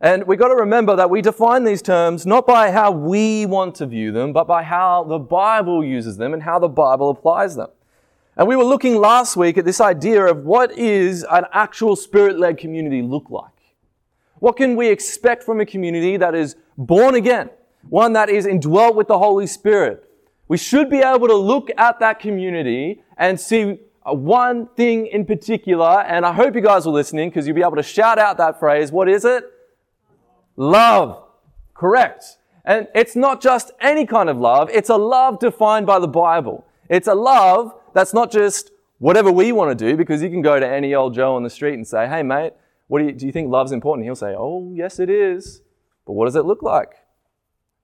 And we've got to remember that we define these terms not by how we want to view them, but by how the Bible uses them and how the Bible applies them. And we were looking last week at this idea of what is an actual spirit-led community look like? What can we expect from a community that is born again? One that is indwelt with the Holy Spirit. We should be able to look at that community and see uh, one thing in particular, and I hope you guys are listening because you'll be able to shout out that phrase. What is it? Love. Correct. And it's not just any kind of love, it's a love defined by the Bible. It's a love that's not just whatever we want to do, because you can go to any old Joe on the street and say, hey, mate, what do you, do you think love's important? He'll say, oh, yes, it is. But what does it look like?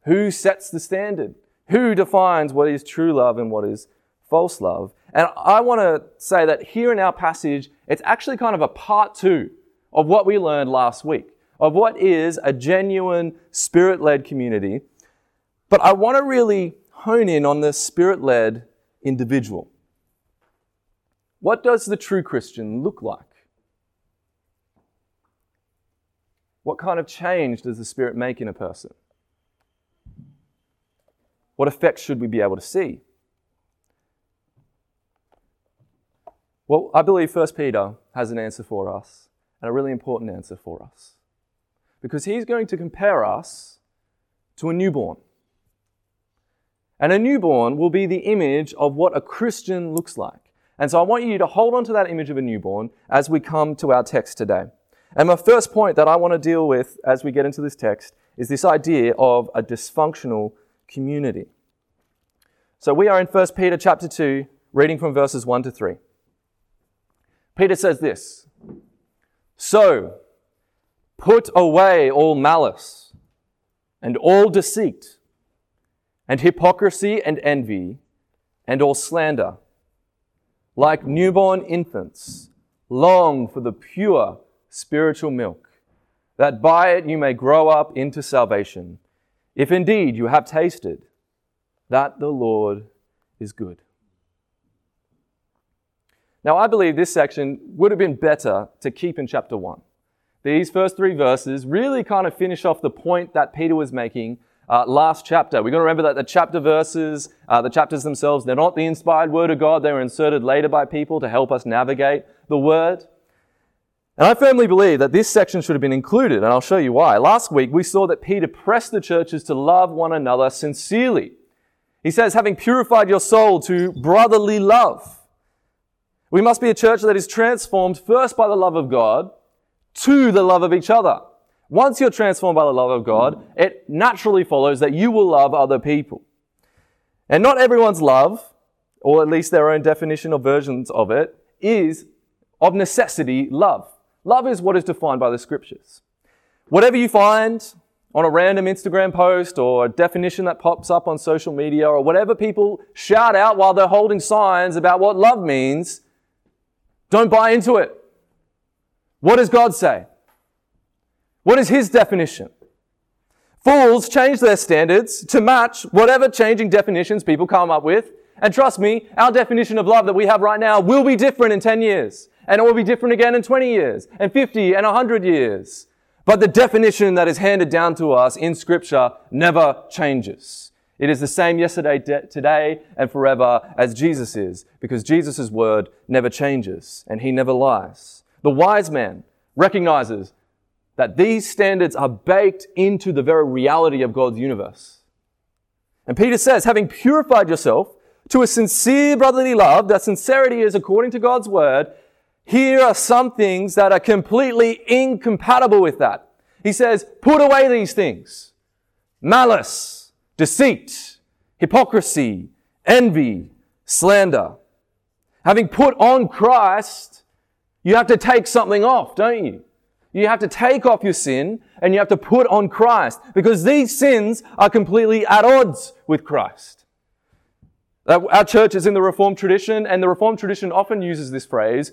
Who sets the standard? Who defines what is true love and what is false love? And I want to say that here in our passage, it's actually kind of a part two of what we learned last week, of what is a genuine spirit led community. But I want to really hone in on the spirit led individual. What does the true Christian look like? What kind of change does the Spirit make in a person? What effects should we be able to see? Well, I believe 1 Peter has an answer for us, and a really important answer for us. Because he's going to compare us to a newborn. And a newborn will be the image of what a Christian looks like. And so I want you to hold on to that image of a newborn as we come to our text today. And my first point that I want to deal with as we get into this text is this idea of a dysfunctional community. So we are in 1 Peter chapter 2, reading from verses 1 to 3. Peter says this So, put away all malice and all deceit and hypocrisy and envy and all slander like newborn infants, long for the pure spiritual milk, that by it you may grow up into salvation, if indeed you have tasted that the Lord is good. Now, I believe this section would have been better to keep in chapter 1. These first three verses really kind of finish off the point that Peter was making uh, last chapter. We're going to remember that the chapter verses, uh, the chapters themselves, they're not the inspired word of God. They were inserted later by people to help us navigate the word. And I firmly believe that this section should have been included, and I'll show you why. Last week, we saw that Peter pressed the churches to love one another sincerely. He says, having purified your soul to brotherly love. We must be a church that is transformed first by the love of God to the love of each other. Once you're transformed by the love of God, it naturally follows that you will love other people. And not everyone's love, or at least their own definition or versions of it, is of necessity love. Love is what is defined by the scriptures. Whatever you find on a random Instagram post or a definition that pops up on social media or whatever people shout out while they're holding signs about what love means, don't buy into it. What does God say? What is his definition? Fools change their standards to match whatever changing definitions people come up with. And trust me, our definition of love that we have right now will be different in 10 years. And it will be different again in 20 years, and 50 and 100 years. But the definition that is handed down to us in scripture never changes. It is the same yesterday, today, and forever as Jesus is, because Jesus' word never changes and he never lies. The wise man recognizes that these standards are baked into the very reality of God's universe. And Peter says, having purified yourself to a sincere brotherly love, that sincerity is according to God's word, here are some things that are completely incompatible with that. He says, put away these things. Malice, deceit, hypocrisy, envy, slander. Having put on Christ, you have to take something off, don't you? You have to take off your sin and you have to put on Christ because these sins are completely at odds with Christ. Our church is in the Reformed tradition and the Reformed tradition often uses this phrase,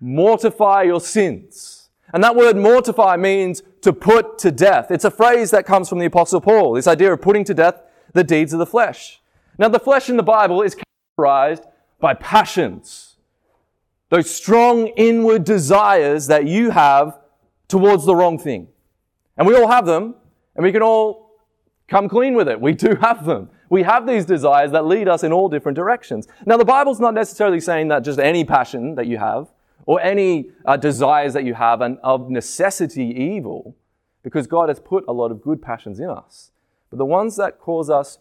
mortify your sins. And that word mortify means to put to death. It's a phrase that comes from the apostle Paul, this idea of putting to death the deeds of the flesh. Now the flesh in the Bible is characterized by passions. Those strong inward desires that you have towards the wrong thing. And we all have them, and we can all come clean with it. We do have them. We have these desires that lead us in all different directions. Now, the Bible's not necessarily saying that just any passion that you have or any uh, desires that you have are of necessity evil, because God has put a lot of good passions in us. But the ones that cause us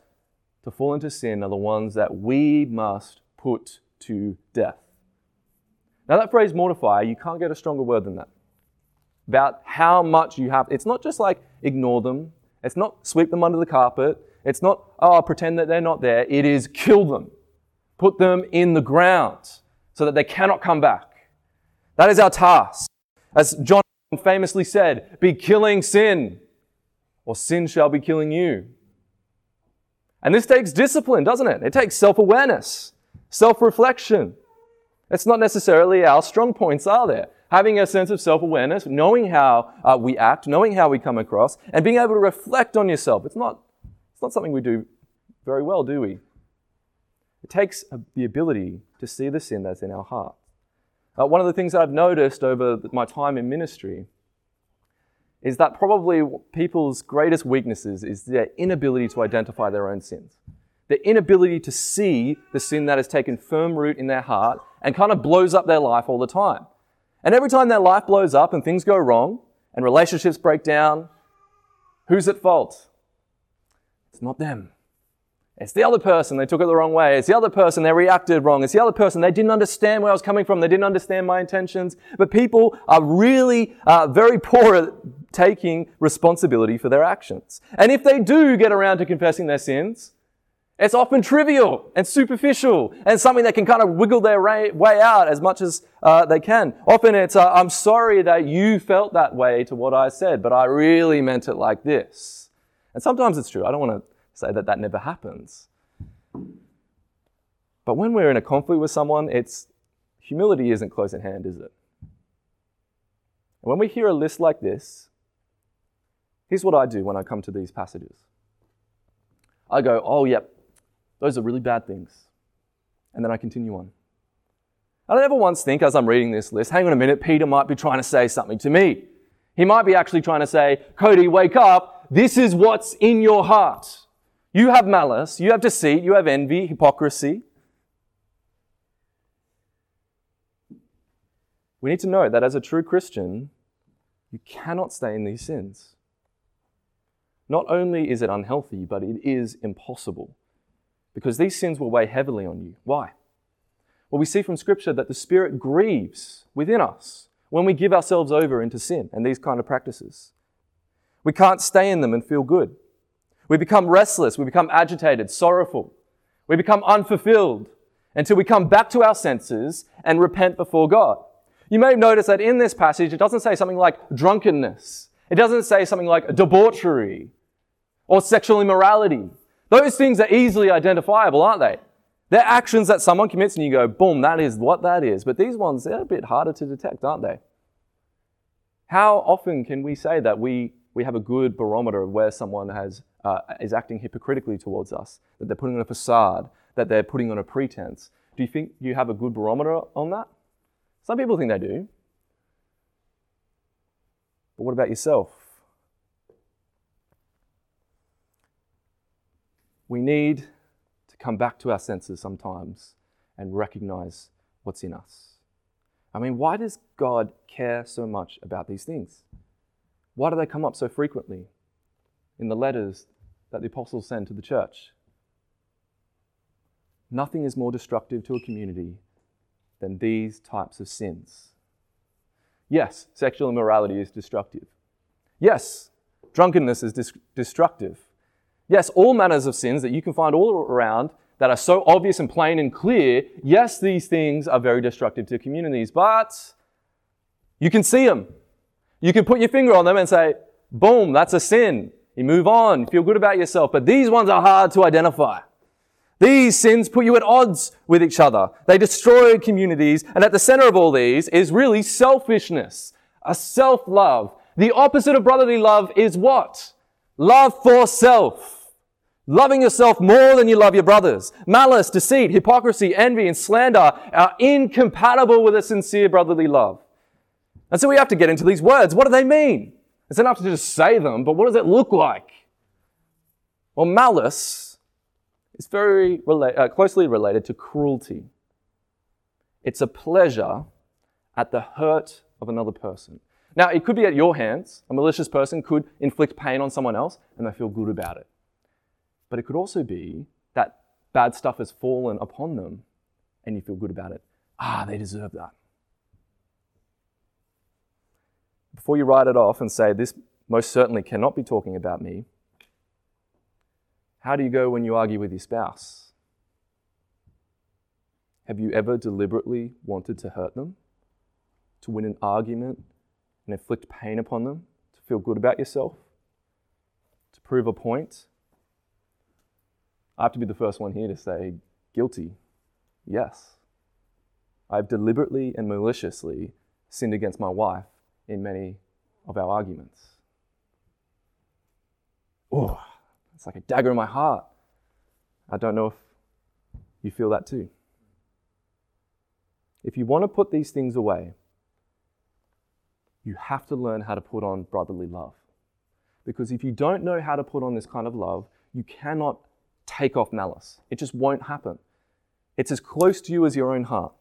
to fall into sin are the ones that we must put to death. Now, that phrase mortify, you can't get a stronger word than that. About how much you have. It's not just like ignore them, it's not sweep them under the carpet, it's not, oh, pretend that they're not there. It is kill them, put them in the ground so that they cannot come back. That is our task. As John famously said, be killing sin, or sin shall be killing you. And this takes discipline, doesn't it? It takes self awareness, self reflection. It's not necessarily our strong points, are there? Having a sense of self awareness, knowing how uh, we act, knowing how we come across, and being able to reflect on yourself. It's not, it's not something we do very well, do we? It takes the ability to see the sin that's in our heart. Uh, one of the things I've noticed over my time in ministry is that probably people's greatest weaknesses is their inability to identify their own sins. Their inability to see the sin that has taken firm root in their heart and kind of blows up their life all the time. And every time their life blows up and things go wrong and relationships break down, who's at fault? It's not them. It's the other person, they took it the wrong way. It's the other person, they reacted wrong. It's the other person, they didn't understand where I was coming from. They didn't understand my intentions. But people are really uh, very poor at taking responsibility for their actions. And if they do get around to confessing their sins, it's often trivial and superficial and something that can kind of wiggle their way out as much as uh, they can. Often it's, uh, I'm sorry that you felt that way to what I said, but I really meant it like this. And sometimes it's true. I don't want to say that that never happens. But when we're in a conflict with someone, it's humility isn't close at hand, is it? When we hear a list like this, here's what I do when I come to these passages. I go, oh, yep, those are really bad things. And then I continue on. I don't ever once think as I'm reading this list, hang on a minute, Peter might be trying to say something to me. He might be actually trying to say, Cody, wake up. This is what's in your heart. You have malice, you have deceit, you have envy, hypocrisy. We need to know that as a true Christian, you cannot stay in these sins. Not only is it unhealthy, but it is impossible because these sins will weigh heavily on you. Why? Well, we see from Scripture that the Spirit grieves within us when we give ourselves over into sin and these kind of practices. We can't stay in them and feel good. We become restless, we become agitated, sorrowful, we become unfulfilled until we come back to our senses and repent before God. You may have noticed that in this passage, it doesn't say something like drunkenness. It doesn't say something like debauchery or sexual immorality. Those things are easily identifiable, aren't they? They're actions that someone commits and you go, boom, that is what that is. But these ones, they're a bit harder to detect, aren't they? How often can we say that we, we have a good barometer of where someone has, uh, is acting hypocritically towards us, that they're putting on a facade, that they're putting on a pretense? Do you think you have a good barometer on that? Some people think they do. But what about yourself? We need to come back to our senses sometimes and recognize what's in us. I mean, why does God care so much about these things? Why do they come up so frequently in the letters that the apostles send to the church? Nothing is more destructive to a community than these types of sins. Yes, sexual immorality is destructive. Yes, drunkenness is dis- destructive. Yes, all manners of sins that you can find all around that are so obvious and plain and clear, yes, these things are very destructive to communities, but you can see them. You can put your finger on them and say, boom, that's a sin. You move on, You feel good about yourself. But these ones are hard to identify. These sins put you at odds with each other. They destroy communities. And at the center of all these is really selfishness, a self love. The opposite of brotherly love is what? Love for self. Loving yourself more than you love your brothers. Malice, deceit, hypocrisy, envy, and slander are incompatible with a sincere brotherly love. And so we have to get into these words. What do they mean? It's enough to just say them, but what does it look like? Well, malice is very rela- uh, closely related to cruelty. It's a pleasure at the hurt of another person. Now, it could be at your hands. A malicious person could inflict pain on someone else and they feel good about it. But it could also be that bad stuff has fallen upon them and you feel good about it. Ah, they deserve that. Before you write it off and say, this most certainly cannot be talking about me, how do you go when you argue with your spouse? Have you ever deliberately wanted to hurt them? To win an argument and inflict pain upon them? To feel good about yourself? To prove a point? I have to be the first one here to say, guilty. Yes. I've deliberately and maliciously sinned against my wife in many of our arguments. Oh, it's like a dagger in my heart. I don't know if you feel that too. If you want to put these things away, you have to learn how to put on brotherly love. Because if you don't know how to put on this kind of love, you cannot take off malice. It just won't happen. It's as close to you as your own heart.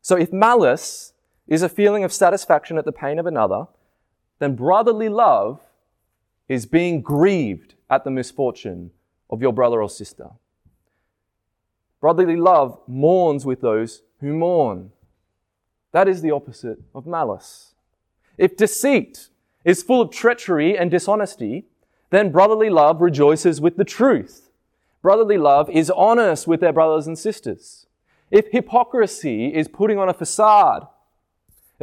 So if malice is a feeling of satisfaction at the pain of another, then brotherly love is being grieved at the misfortune of your brother or sister. Brotherly love mourns with those who mourn. That is the opposite of malice. If deceit is full of treachery and dishonesty, then brotherly love rejoices with the truth. Brotherly love is honest with their brothers and sisters. If hypocrisy is putting on a facade,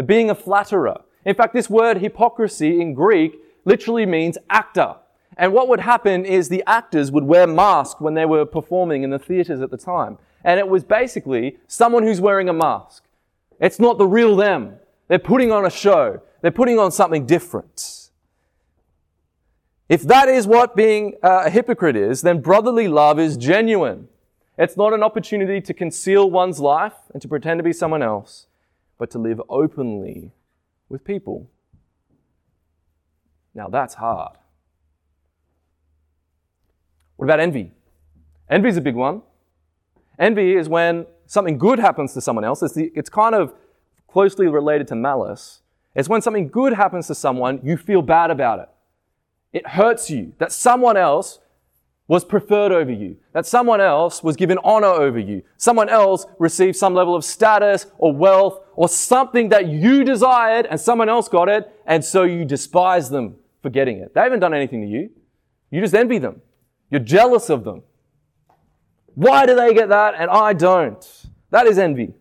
being a flatterer, in fact, this word hypocrisy in Greek literally means actor. And what would happen is the actors would wear masks when they were performing in the theaters at the time. And it was basically someone who's wearing a mask. It's not the real them. They're putting on a show. They're putting on something different. If that is what being a hypocrite is, then brotherly love is genuine. It's not an opportunity to conceal one's life and to pretend to be someone else, but to live openly with people. Now that's hard. What about envy? Envy is a big one. Envy is when something good happens to someone else. It's, the, it's kind of closely related to malice. It's when something good happens to someone, you feel bad about it. It hurts you that someone else was preferred over you, that someone else was given honor over you, someone else received some level of status or wealth or something that you desired and someone else got it, and so you despise them for getting it. They haven't done anything to you. You just envy them. You're jealous of them. Why do they get that and I don't? That is envy.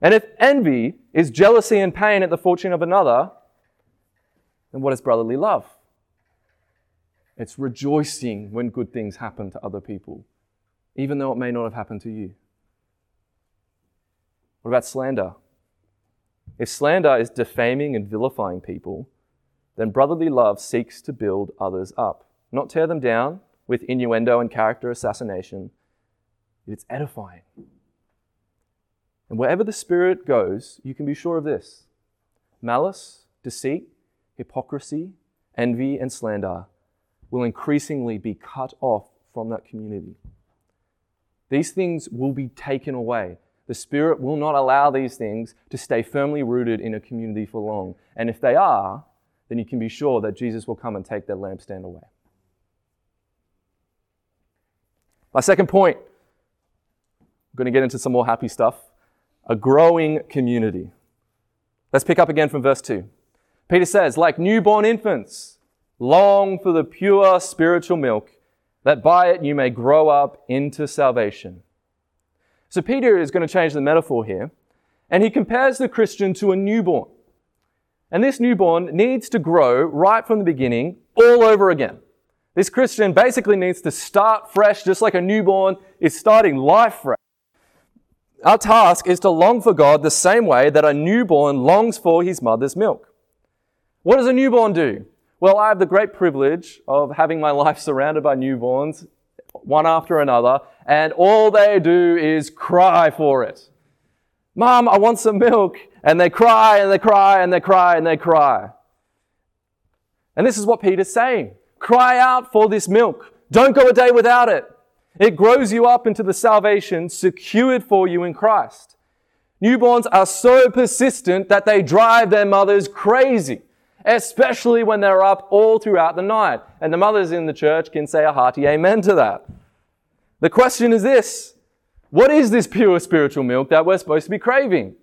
And if envy is jealousy and pain at the fortune of another, then what is brotherly love? It's rejoicing when good things happen to other people, even though it may not have happened to you. What about slander? If slander is defaming and vilifying people, then brotherly love seeks to build others up, not tear them down with innuendo and character assassination. It's edifying. And wherever the Spirit goes, you can be sure of this malice, deceit, hypocrisy, envy, and slander will increasingly be cut off from that community. These things will be taken away. The Spirit will not allow these things to stay firmly rooted in a community for long. And if they are, then you can be sure that Jesus will come and take their lampstand away. My second point, I'm going to get into some more happy stuff. A growing community. Let's pick up again from verse 2. Peter says, like newborn infants, Long for the pure spiritual milk, that by it you may grow up into salvation. So Peter is going to change the metaphor here, and he compares the Christian to a newborn. And this newborn needs to grow right from the beginning all over again. This Christian basically needs to start fresh, just like a newborn is starting life fresh. Our task is to long for God the same way that a newborn longs for his mother's milk. What does a newborn do? Well, I have the great privilege of having my life surrounded by newborns, one after another, and all they do is cry for it. Mom, I want some milk. And they cry and they cry and they cry and they cry. And this is what Peter's saying. Cry out for this milk. Don't go a day without it. It grows you up into the salvation secured for you in Christ. Newborns are so persistent that they drive their mothers crazy, especially when they're up all throughout the night. And the mothers in the church can say a hearty amen to that. The question is this What is this pure spiritual milk that we're supposed to be craving?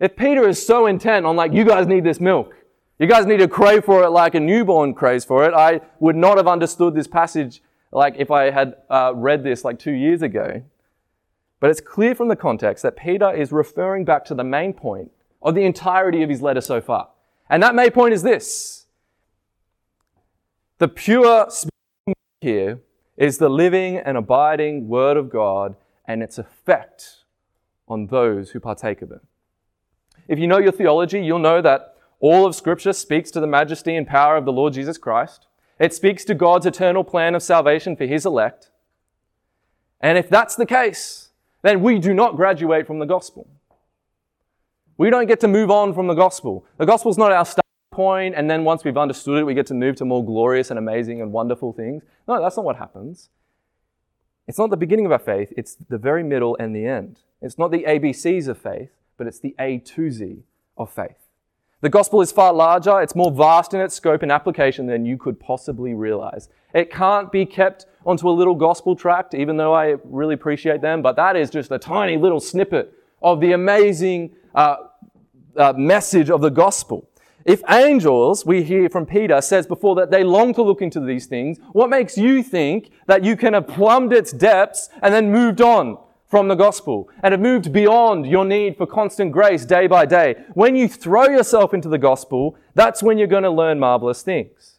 If Peter is so intent on, like, you guys need this milk, you guys need to crave for it like a newborn craves for it, I would not have understood this passage like if I had uh, read this like two years ago. But it's clear from the context that Peter is referring back to the main point of the entirety of his letter so far. And that main point is this the pure spirit here is the living and abiding Word of God and its effect on those who partake of it. If you know your theology, you'll know that all of Scripture speaks to the majesty and power of the Lord Jesus Christ. It speaks to God's eternal plan of salvation for His elect. And if that's the case, then we do not graduate from the gospel. We don't get to move on from the gospel. The gospel is not our starting point, and then once we've understood it, we get to move to more glorious and amazing and wonderful things. No, that's not what happens. It's not the beginning of our faith, it's the very middle and the end. It's not the ABCs of faith, but it's the A to Z of faith. The gospel is far larger, it's more vast in its scope and application than you could possibly realize. It can't be kept onto a little gospel tract, even though I really appreciate them, but that is just a tiny little snippet of the amazing uh, uh, message of the gospel. If angels, we hear from Peter, says before that they long to look into these things, what makes you think that you can have plumbed its depths and then moved on? from the gospel and have moved beyond your need for constant grace day by day. When you throw yourself into the gospel, that's when you're going to learn marvelous things.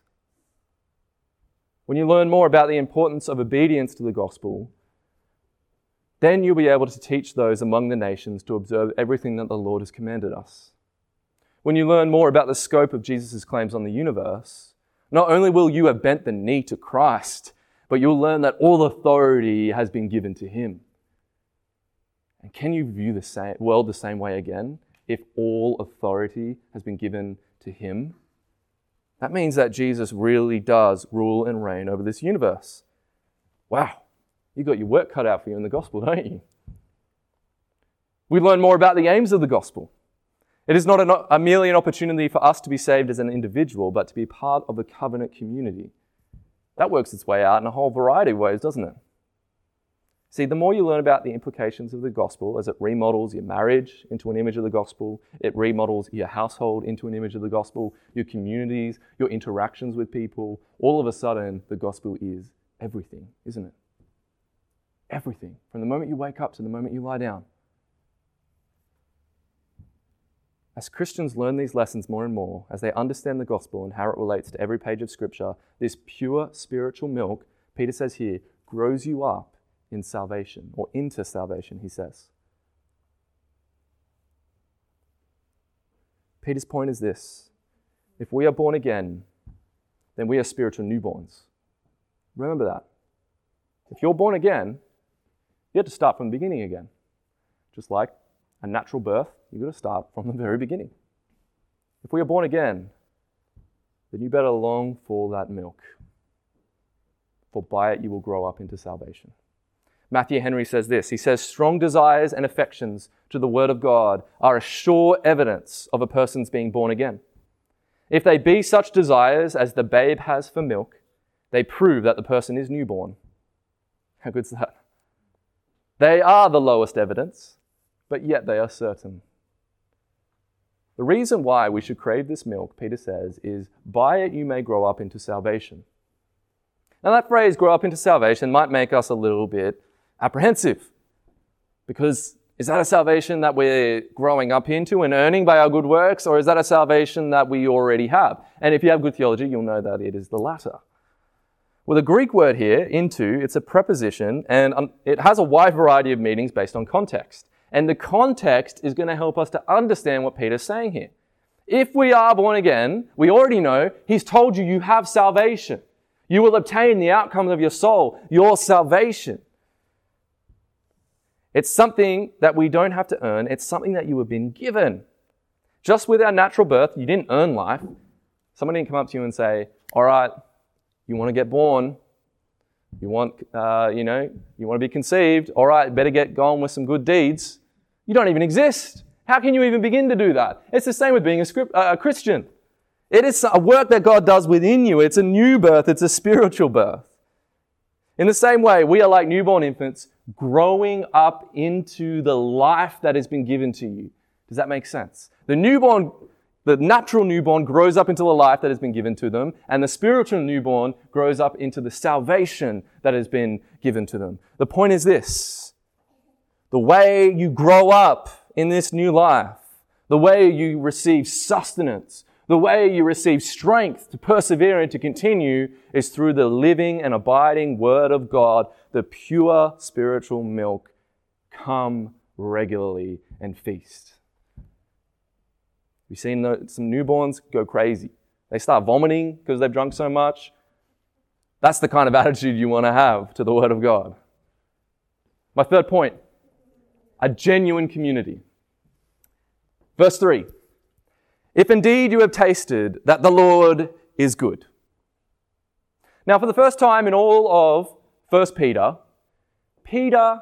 When you learn more about the importance of obedience to the gospel, then you'll be able to teach those among the nations to observe everything that the Lord has commanded us. When you learn more about the scope of Jesus' claims on the universe, not only will you have bent the knee to Christ, but you'll learn that all authority has been given to him. And can you view the same, world the same way again if all authority has been given to him? That means that Jesus really does rule and reign over this universe. Wow, you got your work cut out for you in the gospel, don't you? We learn more about the aims of the gospel. It is not a merely an opportunity for us to be saved as an individual, but to be part of a covenant community. That works its way out in a whole variety of ways, doesn't it? See, the more you learn about the implications of the gospel as it remodels your marriage into an image of the gospel, it remodels your household into an image of the gospel, your communities, your interactions with people, all of a sudden the gospel is everything, isn't it? Everything. From the moment you wake up to the moment you lie down. As Christians learn these lessons more and more, as they understand the gospel and how it relates to every page of Scripture, this pure spiritual milk, Peter says here, grows you up in salvation, or into salvation, he says. Peter's point is this if we are born again, then we are spiritual newborns. Remember that. If you're born again, you have to start from the beginning again. Just like a natural birth, you've got to start from the very beginning. If we are born again, then you better long for that milk, for by it you will grow up into salvation. Matthew Henry says this He says, Strong desires and affections to the Word of God are a sure evidence of a person's being born again. If they be such desires as the babe has for milk, they prove that the person is newborn. How good's that? They are the lowest evidence, but yet they are certain. The reason why we should crave this milk, Peter says, is by it you may grow up into salvation. Now, that phrase, grow up into salvation, might make us a little bit apprehensive. Because is that a salvation that we're growing up into and earning by our good works, or is that a salvation that we already have? And if you have good theology, you'll know that it is the latter. Well, the Greek word here, into, it's a preposition, and um, it has a wide variety of meanings based on context. And the context is going to help us to understand what Peter's saying here. If we are born again, we already know he's told you you have salvation. You will obtain the outcome of your soul, your salvation. It's something that we don't have to earn, it's something that you have been given. Just with our natural birth, you didn't earn life. Someone didn't come up to you and say, All right, you want to get born, you want, uh, you know, you want to be conceived, all right, better get going with some good deeds. You don't even exist. How can you even begin to do that? It's the same with being a, script, uh, a Christian. It is a work that God does within you. It's a new birth. It's a spiritual birth. In the same way, we are like newborn infants growing up into the life that has been given to you. Does that make sense? The newborn, the natural newborn grows up into the life that has been given to them, and the spiritual newborn grows up into the salvation that has been given to them. The point is this the way you grow up in this new life, the way you receive sustenance, the way you receive strength to persevere and to continue is through the living and abiding Word of God, the pure spiritual milk. Come regularly and feast. We've seen some newborns go crazy. They start vomiting because they've drunk so much. That's the kind of attitude you want to have to the Word of God. My third point a genuine community. Verse 3 If indeed you have tasted that the Lord is good. Now, for the first time in all of 1 Peter, Peter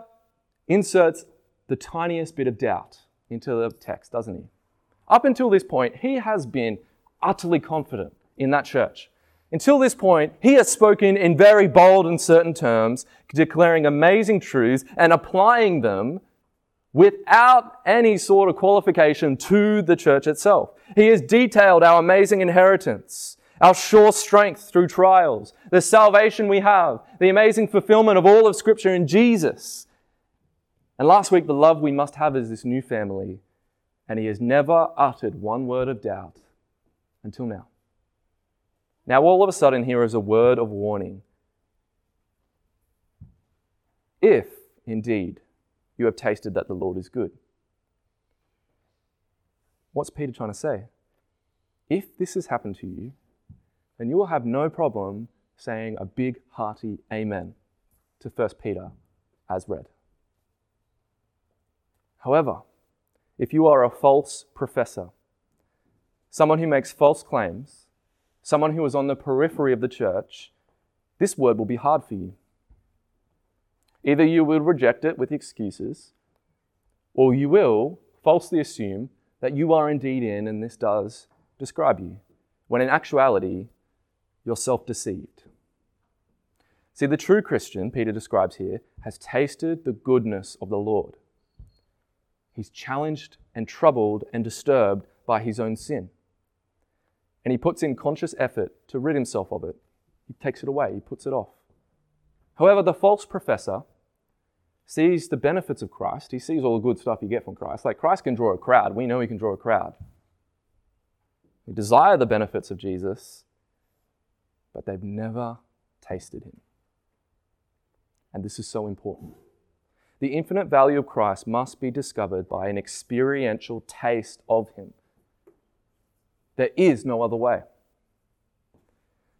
inserts the tiniest bit of doubt into the text, doesn't he? Up until this point, he has been utterly confident in that church. Until this point, he has spoken in very bold and certain terms, declaring amazing truths and applying them without any sort of qualification to the church itself. He has detailed our amazing inheritance, our sure strength through trials, the salvation we have, the amazing fulfillment of all of Scripture in Jesus. And last week, the love we must have as this new family. And he has never uttered one word of doubt until now. Now, all of a sudden, here is a word of warning. If, indeed, you have tasted that the Lord is good. What's Peter trying to say? If this has happened to you, then you will have no problem saying a big, hearty amen to 1 Peter as read. However, if you are a false professor, someone who makes false claims, someone who is on the periphery of the church, this word will be hard for you. Either you will reject it with excuses, or you will falsely assume that you are indeed in, and this does describe you, when in actuality, you're self deceived. See, the true Christian, Peter describes here, has tasted the goodness of the Lord. He's challenged and troubled and disturbed by his own sin. And he puts in conscious effort to rid himself of it. He takes it away, he puts it off. However, the false professor sees the benefits of Christ. He sees all the good stuff you get from Christ. Like Christ can draw a crowd. We know he can draw a crowd. We desire the benefits of Jesus, but they've never tasted him. And this is so important. The infinite value of Christ must be discovered by an experiential taste of him. There is no other way.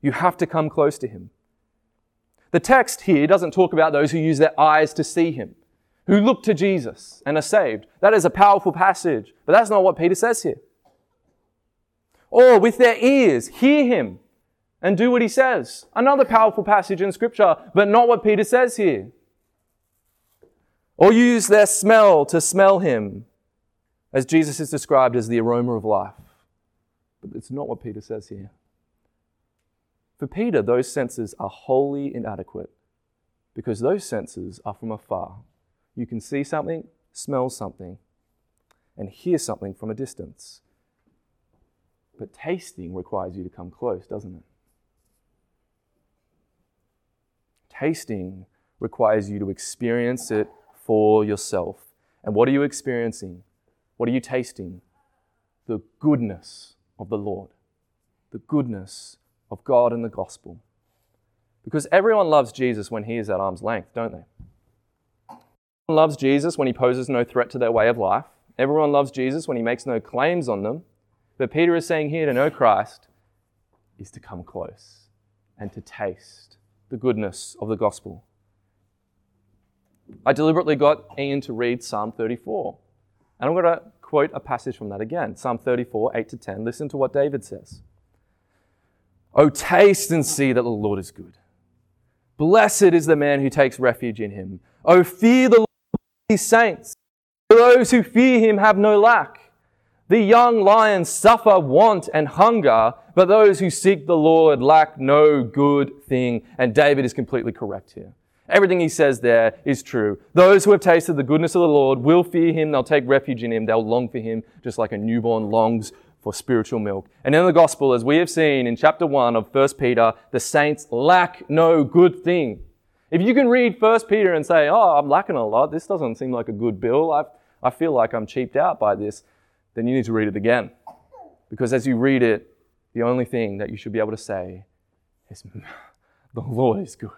You have to come close to him. The text here doesn't talk about those who use their eyes to see him, who look to Jesus and are saved. That is a powerful passage, but that's not what Peter says here. Or with their ears, hear him and do what he says. Another powerful passage in Scripture, but not what Peter says here. Or use their smell to smell him, as Jesus is described as the aroma of life. But it's not what Peter says here. For Peter, those senses are wholly inadequate because those senses are from afar. You can see something, smell something, and hear something from a distance. But tasting requires you to come close, doesn't it? Tasting requires you to experience it for yourself. And what are you experiencing? What are you tasting? The goodness of the Lord. The goodness of God and the gospel. Because everyone loves Jesus when he is at arm's length, don't they? Everyone loves Jesus when he poses no threat to their way of life. Everyone loves Jesus when he makes no claims on them. But Peter is saying here to know Christ is to come close and to taste the goodness of the gospel. I deliberately got Ian to read Psalm 34. And I'm going to quote a passage from that again Psalm 34, 8 to 10. Listen to what David says. Oh, taste and see that the Lord is good. Blessed is the man who takes refuge in him. Oh, fear the Lord, his saints. Those who fear him have no lack. The young lions suffer want and hunger, but those who seek the Lord lack no good thing. And David is completely correct here. Everything he says there is true. Those who have tasted the goodness of the Lord will fear him. They'll take refuge in him. They'll long for him, just like a newborn longs for spiritual milk. And in the gospel, as we have seen in chapter 1 of 1 Peter, the saints lack no good thing. If you can read 1 Peter and say, Oh, I'm lacking a lot, this doesn't seem like a good bill, I, I feel like I'm cheaped out by this, then you need to read it again. Because as you read it, the only thing that you should be able to say is, The Lord is good.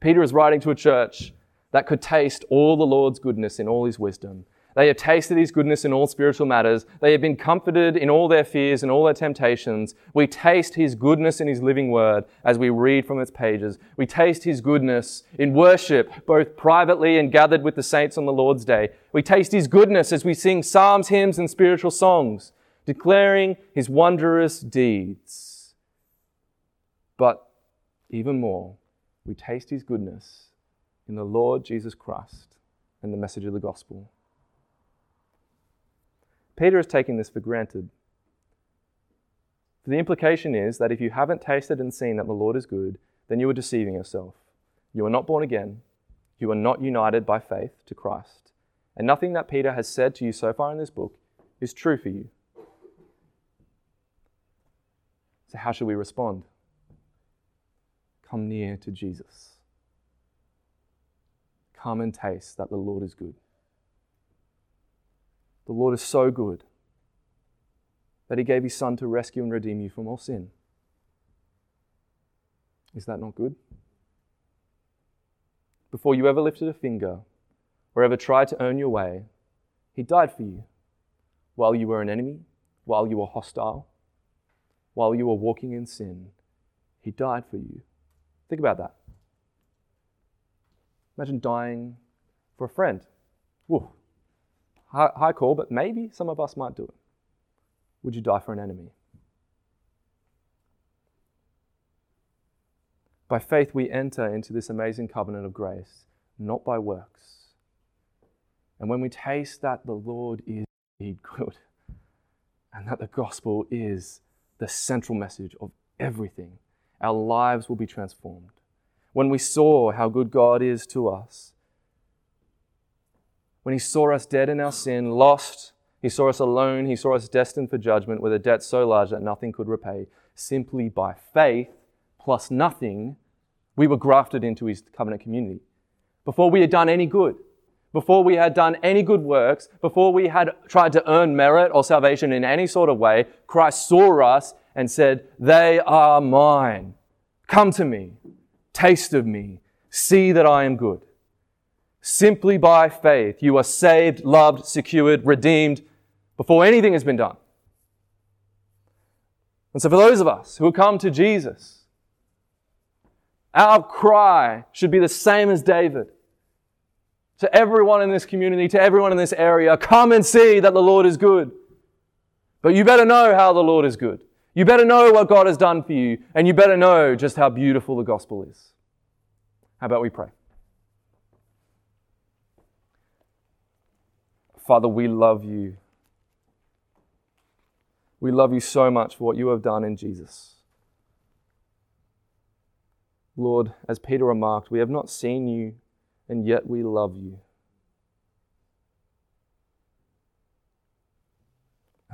Peter is writing to a church that could taste all the Lord's goodness in all his wisdom they have tasted his goodness in all spiritual matters. They have been comforted in all their fears and all their temptations. We taste his goodness in his living word as we read from its pages. We taste his goodness in worship, both privately and gathered with the saints on the Lord's day. We taste his goodness as we sing psalms, hymns, and spiritual songs, declaring his wondrous deeds. But even more, we taste his goodness in the Lord Jesus Christ and the message of the gospel. Peter is taking this for granted. The implication is that if you haven't tasted and seen that the Lord is good, then you are deceiving yourself. You are not born again. You are not united by faith to Christ. And nothing that Peter has said to you so far in this book is true for you. So, how should we respond? Come near to Jesus. Come and taste that the Lord is good. The Lord is so good that He gave His Son to rescue and redeem you from all sin. Is that not good? Before you ever lifted a finger or ever tried to earn your way, He died for you while you were an enemy, while you were hostile, while you were walking in sin. He died for you. Think about that. Imagine dying for a friend. Whoa, high, high call, but maybe some of us might do it. Would you die for an enemy? By faith, we enter into this amazing covenant of grace, not by works. And when we taste that the Lord is indeed good, and that the gospel is the central message of everything, our lives will be transformed. When we saw how good God is to us, when he saw us dead in our sin, lost, he saw us alone, he saw us destined for judgment with a debt so large that nothing could repay. Simply by faith plus nothing, we were grafted into his covenant community. Before we had done any good, before we had done any good works, before we had tried to earn merit or salvation in any sort of way, Christ saw us and said, They are mine. Come to me, taste of me, see that I am good. Simply by faith, you are saved, loved, secured, redeemed before anything has been done. And so, for those of us who come to Jesus, our cry should be the same as David. To everyone in this community, to everyone in this area, come and see that the Lord is good. But you better know how the Lord is good. You better know what God has done for you, and you better know just how beautiful the gospel is. How about we pray? Father, we love you. We love you so much for what you have done in Jesus. Lord, as Peter remarked, we have not seen you, and yet we love you.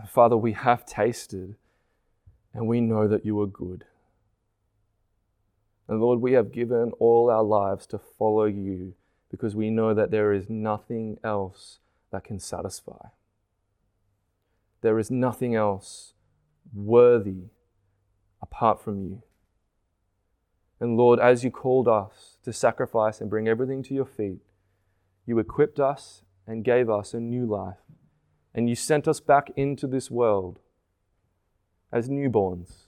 Father, we have tasted, and we know that you are good. And Lord, we have given all our lives to follow you because we know that there is nothing else that can satisfy. There is nothing else worthy apart from you. And Lord, as you called us to sacrifice and bring everything to your feet, you equipped us and gave us a new life. And you sent us back into this world as newborns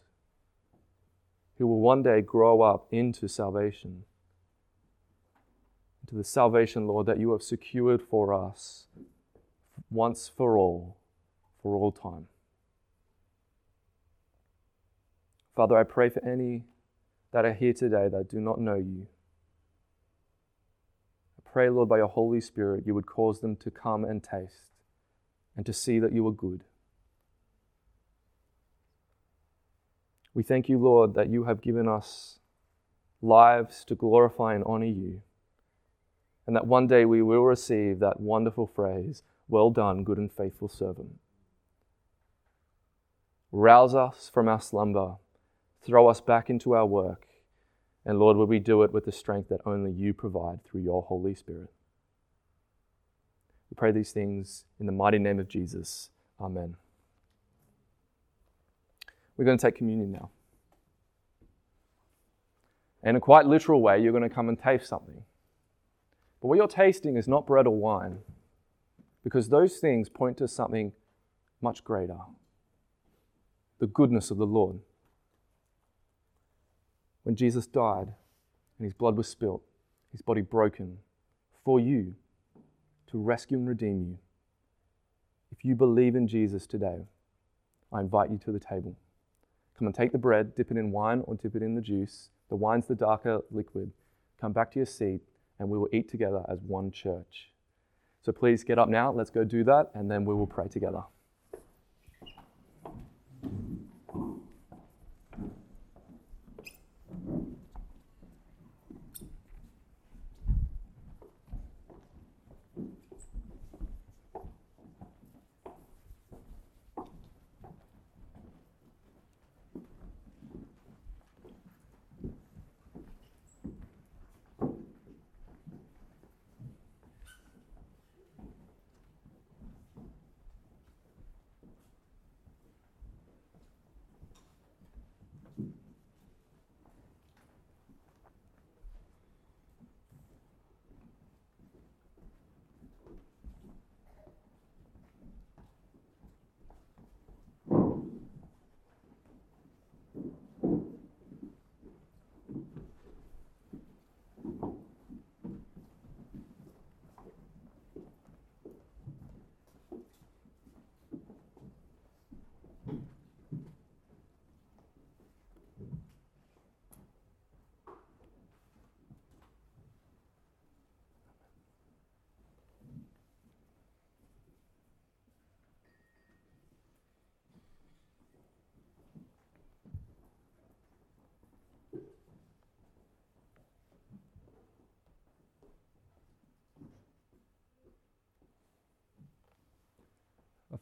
who will one day grow up into salvation. Into the salvation, Lord, that you have secured for us once for all, for all time. Father, I pray for any that are here today that do not know you. I pray, Lord, by your Holy Spirit, you would cause them to come and taste and to see that you are good. We thank you, Lord, that you have given us lives to glorify and honor you, and that one day we will receive that wonderful phrase, Well done, good and faithful servant. Rouse us from our slumber, throw us back into our work, and Lord, would we do it with the strength that only you provide through your Holy Spirit. We pray these things in the mighty name of Jesus. Amen. We're going to take communion now. In a quite literal way, you're going to come and taste something. But what you're tasting is not bread or wine, because those things point to something much greater the goodness of the Lord. When Jesus died and his blood was spilt, his body broken for you to rescue and redeem you, if you believe in Jesus today, I invite you to the table. Come and take the bread, dip it in wine or dip it in the juice. The wine's the darker liquid. Come back to your seat and we will eat together as one church. So please get up now. Let's go do that and then we will pray together.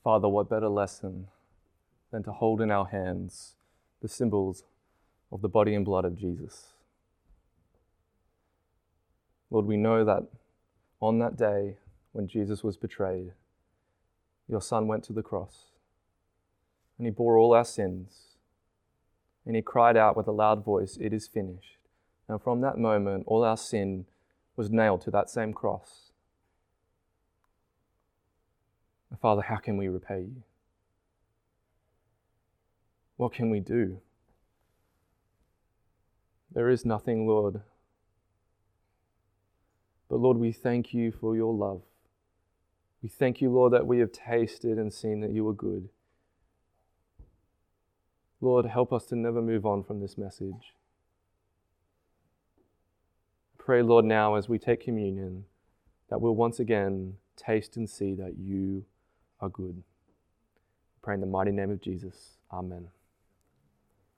Father, what better lesson than to hold in our hands the symbols of the body and blood of Jesus? Lord, we know that on that day when Jesus was betrayed, your Son went to the cross and he bore all our sins. And he cried out with a loud voice, It is finished. And from that moment, all our sin was nailed to that same cross. Father, how can we repay you? What can we do? There is nothing, Lord. But Lord, we thank you for your love. We thank you, Lord, that we have tasted and seen that you are good. Lord, help us to never move on from this message. Pray, Lord, now as we take communion, that we'll once again taste and see that you are good. We pray in the mighty name of Jesus. Amen.